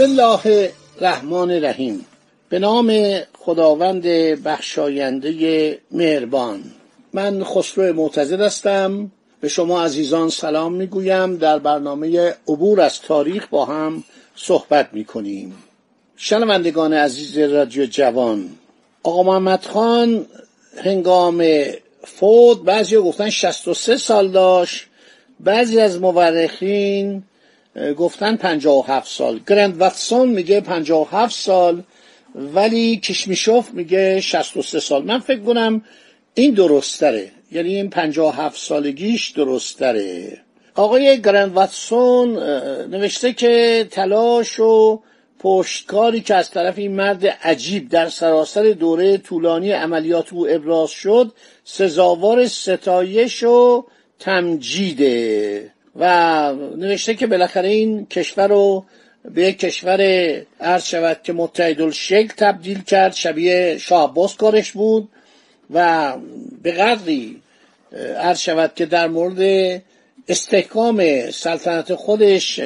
بسم الله الرحمن الرحیم. به نام خداوند بخشاینده مهربان. من خسرو معتزد هستم. به شما عزیزان سلام می‌گویم. در برنامه عبور از تاریخ با هم صحبت می‌کنیم. شنوندگان عزیز رادیو جوان آقا محمد خان هنگام فوت بعضی گفتن 63 سال داشت. بعضی از مورخین گفتن 57 سال. گرند واتسون میگه 57 سال ولی کشمیشوف میگه 63 سال. من فکر کنم این درستره. یعنی این 57 سالگیش درستره. آقای گرند واتسون نوشته که تلاش و پشتکاری که از طرف این مرد عجیب در سراسر دوره طولانی عملیات او ابراز شد سزاوار ستایش و تمجیده. و نوشته که بالاخره این کشور رو به یک کشور عرض شود که متحدالشکل تبدیل کرد شبیه شاه کارش بود و به قدری عرض شود که در مورد استحکام سلطنت خودش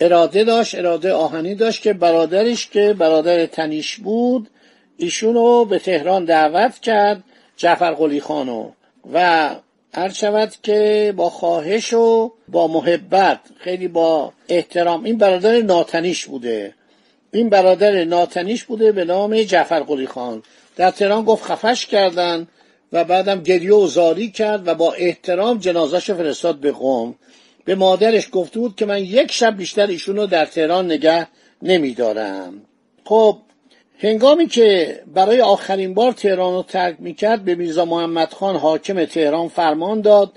اراده داشت اراده آهنی داشت که برادرش که برادر تنیش بود ایشونو به تهران دعوت کرد جعفر قلی خانو. و هر شود که با خواهش و با محبت خیلی با احترام. این برادر ناتنیش بوده. این برادر ناتنیش بوده به نام جعفر قلی خان. در تهران گفت خفش کردن و بعدم گریه و زاری کرد و با احترام جنازش فرستاد به قوم. به مادرش گفته بود که من یک شب بیشتر ایشون رو در تهران نگه نمیدارم. خب هنگامی که برای آخرین بار تهران رو ترک می‌کرد به میرزا محمد خان حاکم تهران فرمان داد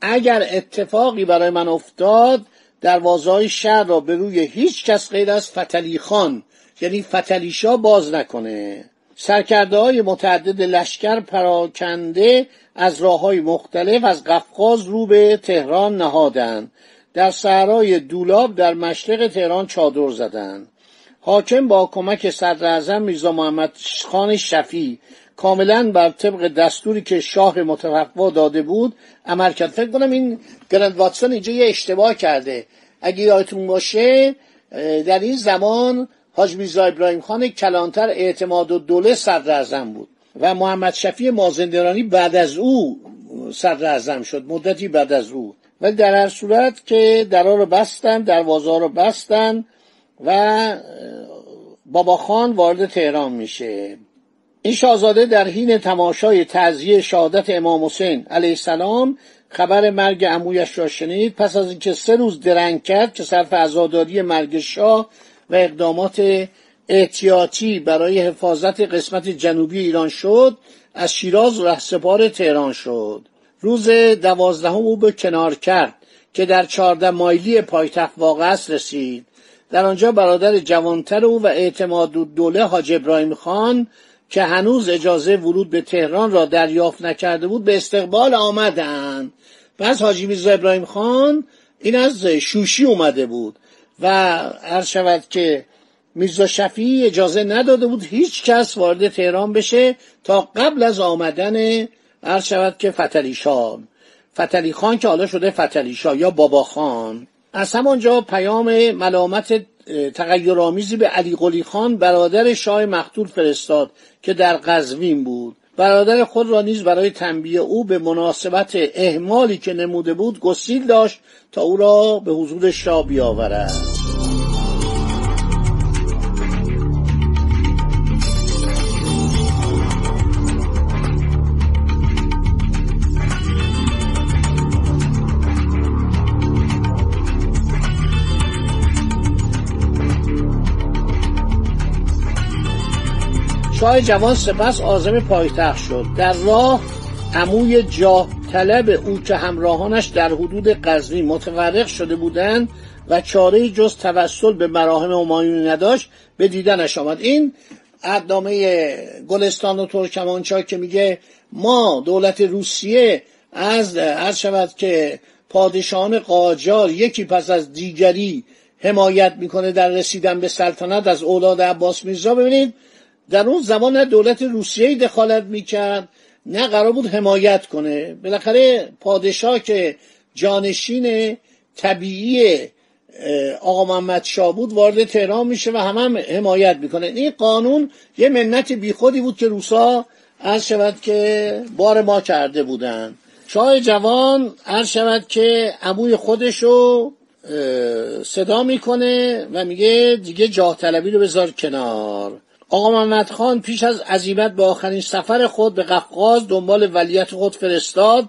اگر اتفاقی برای من افتاد دروازه های شهر را به روی هیچ کس غیر از فتلی خان یعنی فتلیشا باز نکنه. سرکرده های متعدد لشکر پراکنده از راه های مختلف از قفقاز رو به تهران نهادند. در صحرای دولاب در مشرق تهران چادر زدند. حاکم با کمک صدر اعظم میرزا محمد خان شفی کاملا بر طبق دستوری که شاه متوقع داده بود عمل کرد. فکر کنم این گرند واتسون اینجا یه اشتباه کرده. اگه یادتون باشه در این زمان حاج میرزا ابراهیم خان کلانتر اعتماد و دوله صدر بود و محمد شفی مازندرانی بعد از او صدر اعظم شد مدتی بعد از او. ولی در هر صورت که درا رو بستن دروازه رو بستن و بابا خان وارد تهران میشه. این شاهزاده در حین تماشای تعزیه شهادت امام حسین علیه السلام خبر مرگ عمویش را شنید. پس از اینکه سه روز درنگ کرد که صرف عزاداری مرگ شاه و اقدامات احتیاطی برای حفاظت قسمت جنوبی ایران شد از شیراز رهسپار تهران شد. روز دوازدهم او به کنار کرد که در چهارده مایلی پایتخت واقع رسید. در آنجا برادر جوانتر او و اعتماد دوله حاج ابراهیم خان که هنوز اجازه ورود به تهران را دریافت نکرده بود به استقبال آمدند. پس حاجی میرزا ابراهیم خان این از شوشی اومده بود و عرض شود که میرزا شفیعی اجازه نداده بود هیچ کس وارد تهران بشه تا قبل از آمدن عرض شود که فتلی شان فتلی خان که حالا شده فتلی یا بابا خان. از همانجا پیام ملامت تغیرآمیزی به علی قلی خان برادر شاه مقتول فرستاد که در قزوین بود. برادر خود را نیز برای تنبیه او به مناسبت اهمالی که نموده بود گسیل داشت تا او را به حضور شاه بیاورد. شاه جوان سپس آزم پایتخت شد. در راه عموی جاه طلب او که همراهانش در حدود قزوین متفرق شده بودند و چاره جز توسل به مراهم همایونی نداشت به دیدنش آمد. این ادامه گلستان و ترکمانچا که میگه ما دولت روسیه از هر شود که پادشاهان قاجار یکی پس از دیگری حمایت می‌کنه در رسیدن به سلطنت از اولاد عباس میرزا. ببینید در اون زمان نه دولت روسیه دخالت می‌کرد نه قرار بود حمایت کنه. بالاخره پادشاه که جانشین طبیعی آقا محمد بود وارد تهران میشه و همه هم حمایت می‌کنه. این قانون یه منت بیخودی بود که روسا عرض شود که بار ما کرده بودن. شاه جوان عرض شود که عموی خودشو صدا می‌کنه و میگه دیگه جاه طلبی رو بذار کنار. آقا محمد خان پیش از عزیمت به آخرین سفر خود به قفقاز دنبال ولیت خود فرستاد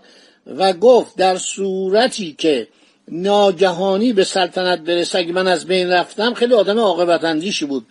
و گفت در صورتی که ناگهانی به سلطنت برسه اگه من از بین رفتم خیلی آدم عاقبت اندیشی بود.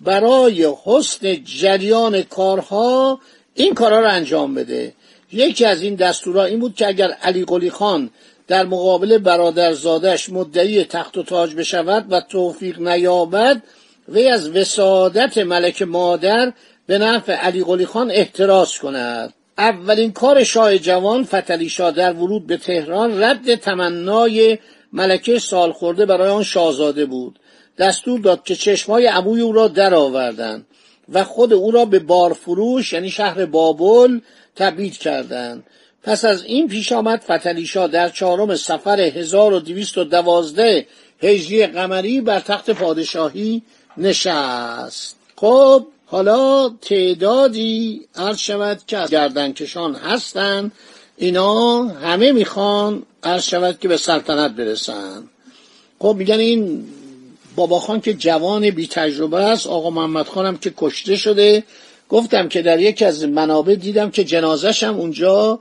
برای حسن جریان کارها این کارها رو انجام بده. یکی از این دستورها این بود که اگر علی قلی خان در مقابل برادرزادش مدعی تخت و تاج بشود و توفیق نیابد وی از وسادت ملک مادر به نفع علی قلی خان احتراز کند. اولین کار شاه جوان فتلی شاه در ورود به تهران رد تمنای ملکه سالخورده برای آن شاهزاده بود. دستور داد که چشمای عموی او را درآوردند و خود او را به بارفروش یعنی شهر بابل تبعید کردند. پس از این پیش آمد فتلیشا در چهارم سفر 1212 هجری قمری بر تخت پادشاهی نشست. خب حالا تعدادی عرض شود که از گردنکشان هستند اینا همه می‌خوان عرض شود که به سلطنت برسن. خب میگن این بابا خان که جوان بی تجربه است آقا محمد خانم که کشته شده. گفتم که در یکی از منابع دیدم که جنازش هم اونجا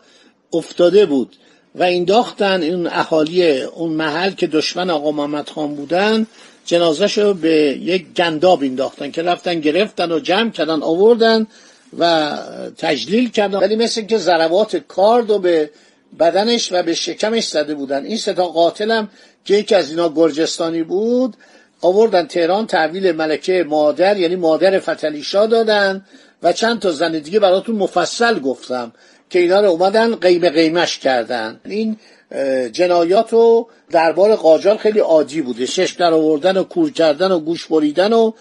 افتاده بود. و این داختن این اهالی اون محل که دشمن آقا محمد خان بودن جنازش رو به یک گنداب انداختن که رفتن گرفتن و جمع کردن آوردن و تجلیل کردن. ولی مثل که ضربات کارد و به بدنش و به شکمش زده بودن. این ستا قاتلم که یکی از اینا گرجستانی بود آوردن تهران تحویل ملکه مادر یعنی مادر فتلیشا دادن. و چند تا زن دیگه براتون مفصل گفتم که اینا رو اومدن قیمه قیمش کردن. این جنایات و دربار قاجار خیلی عادی بوده. شش در آوردن و کور کردن و گوش بریدن و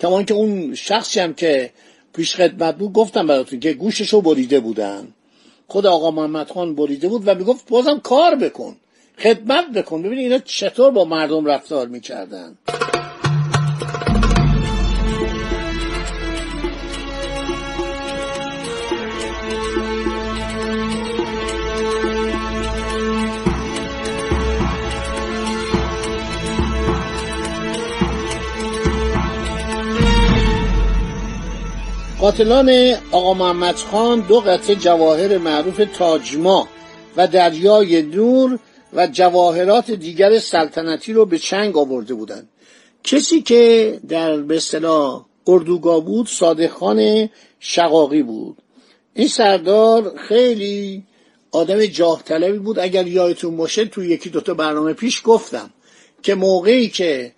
کمان که اون شخصی هم که پیش خدمت بود گفتم براتون که گوشش رو بریده بودن. خود آقا محمد خان بریده بود و می‌گفت بازم کار بکن خدمت بکن. ببین اینا چطور با مردم رفتار می‌کردن. قاتلان آقا محمد خان دو قطعه جواهر معروف تاجما و دریای نور و جواهرات دیگر سلطنتی رو به چنگ آورده بودند. کسی که در به اصطلاح اردوگاه بود صادق خان شقاقی بود. این سردار خیلی آدم جاه طلبی بود. اگر یادتون باشه تو یکی دوتا برنامه پیش گفتم که موقعی که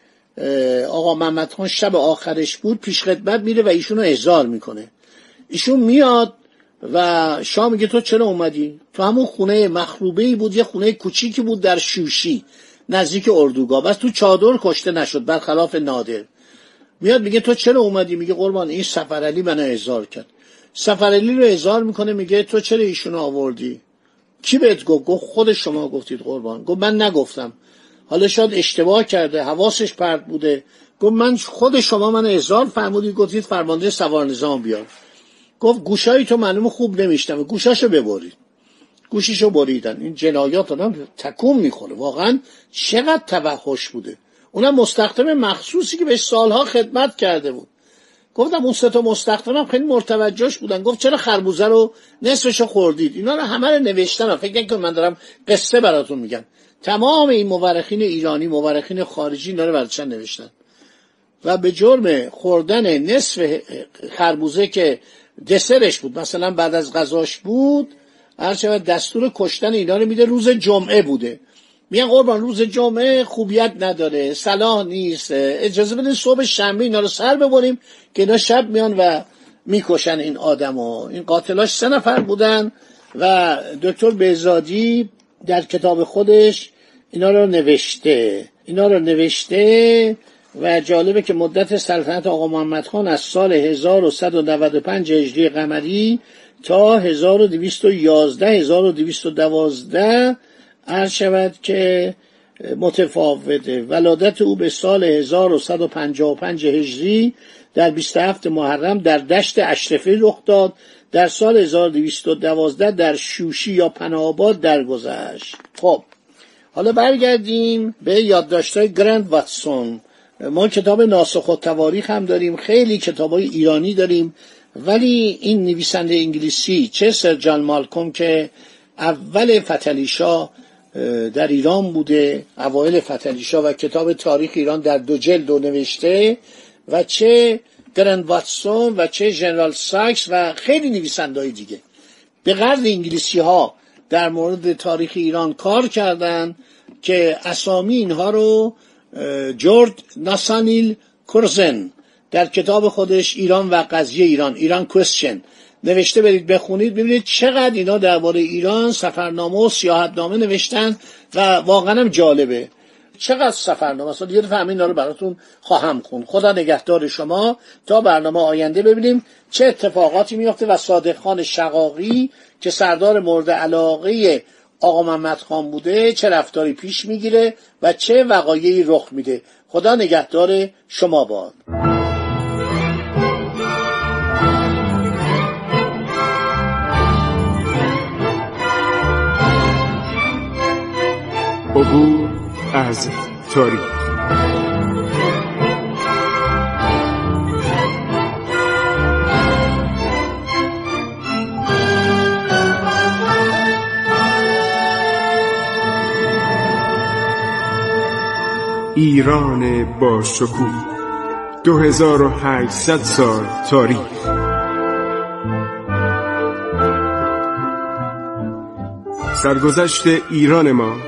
آقا محمد خان شب آخرش بود پیش خدمت میره و ایشونو احضار می‌کنه. ایشون میاد و شاه میگه تو چرا اومدی؟ تو همون خونه مخروبه ای بود یه خونه کوچیکی بود در شوشی نزدیک اردوگاه. بس تو چادر کشته نشد برخلاف نادر. میاد میگه تو چرا اومدی؟ میگه قربان این سفرعلی منو احضار کرد. سفرعلی رو احضار می‌کنه میگه تو چرا ایشونو آوردی؟ کی بهت گفت؟ گفت خود شما گفتید قربان. گفت من نگفتم. حالا شاید اشتباه کرده حواسش پرت بوده. گفت من خود شما من احضار فرمودید گفتید فرمانده سوار نظام بیار گفت گوشایی تو معلوم خوب نمیشنوه گوشاشو ببرید. گوشیشو بریدن. این جنایات آدم تکون می‌خوره. واقعا چقدر توحش بوده. اونم مستخدم مخصوصی که بهش سالها خدمت کرده بود. گفتم اون سه تا مستخدمم خیلی مرتوجهش بودن. گفت چرا خربوزه رو نصفشو خوردید؟ اینا رو همه رو نوشتم فکر که من دارم قصه براتون میگم. تمام این مورخین ایرانی مورخین خارجی رو براتون نوشتن. و به جرم خوردن نصف خربوزه که دسرش بود مثلا بعد از غذاش بود هر دستور کشتن اینا رو میده روز جمعه بوده. میگن قربان روز جمعه خوبیت نداره صلاح نیست اجازه بدین صبح شنبه اینا رو سر ببریم که اینا شب میان و می‌کشن این آدمو. این قاتلاش سه نفر بودن و دکتر بهزادی در کتاب خودش اینا رو نوشته. اینا رو نوشته و جالبه که مدت سلطنت آقا محمد خان از سال 1195 هجری قمری تا 1211 1212 عرض شود که متفاوته. ولادت او به سال 1155 هجری در 27 محرم در دشت اشرفی رخ داد در سال 1212 در شوشی یا پناهاباد درگذشت. خب حالا برگردیم به یادداشت‌های گرند واتسون. ما کتاب ناسخ و تواریخ هم داریم خیلی کتاب های ایرانی داریم ولی این نویسنده انگلیسی چه سر جان مالکوم که اول فتلیشا در ایران بوده اوایل فتلیشا و کتاب تاریخ ایران در دو جلد نوشته و چه گرند واتسون و چه جنرال ساکس و خیلی نویسنده های دیگه. به قرد انگلیسی ها در مورد تاریخ ایران کار کردن که اسامی اینها رو جورج ناسانیل کورزن در کتاب خودش ایران و قضیه ایران ایران کوشن نوشته برید بخونید ببینید چقدر اینا درباره ایران سفرنامه و سیاحتنامه نوشتن و واقعا هم جالبه. چقدر سفرنامه اصلا دیگه دفعه اینا رو براتون خواهم خون خدا نگهدار شما. تا برنامه آینده ببینیم چه اتفاقاتی میفته و صادق خان شقاقی که سردار مورد علاقه آقا محمد خان بوده چه رفتاری پیش می‌گیره و چه وقایعی رخ میده. خدا نگهدار شما باد. عبور از تاریخ. ایران با شکوه. 2800 سال تاریخ. سرگذشت ایران ما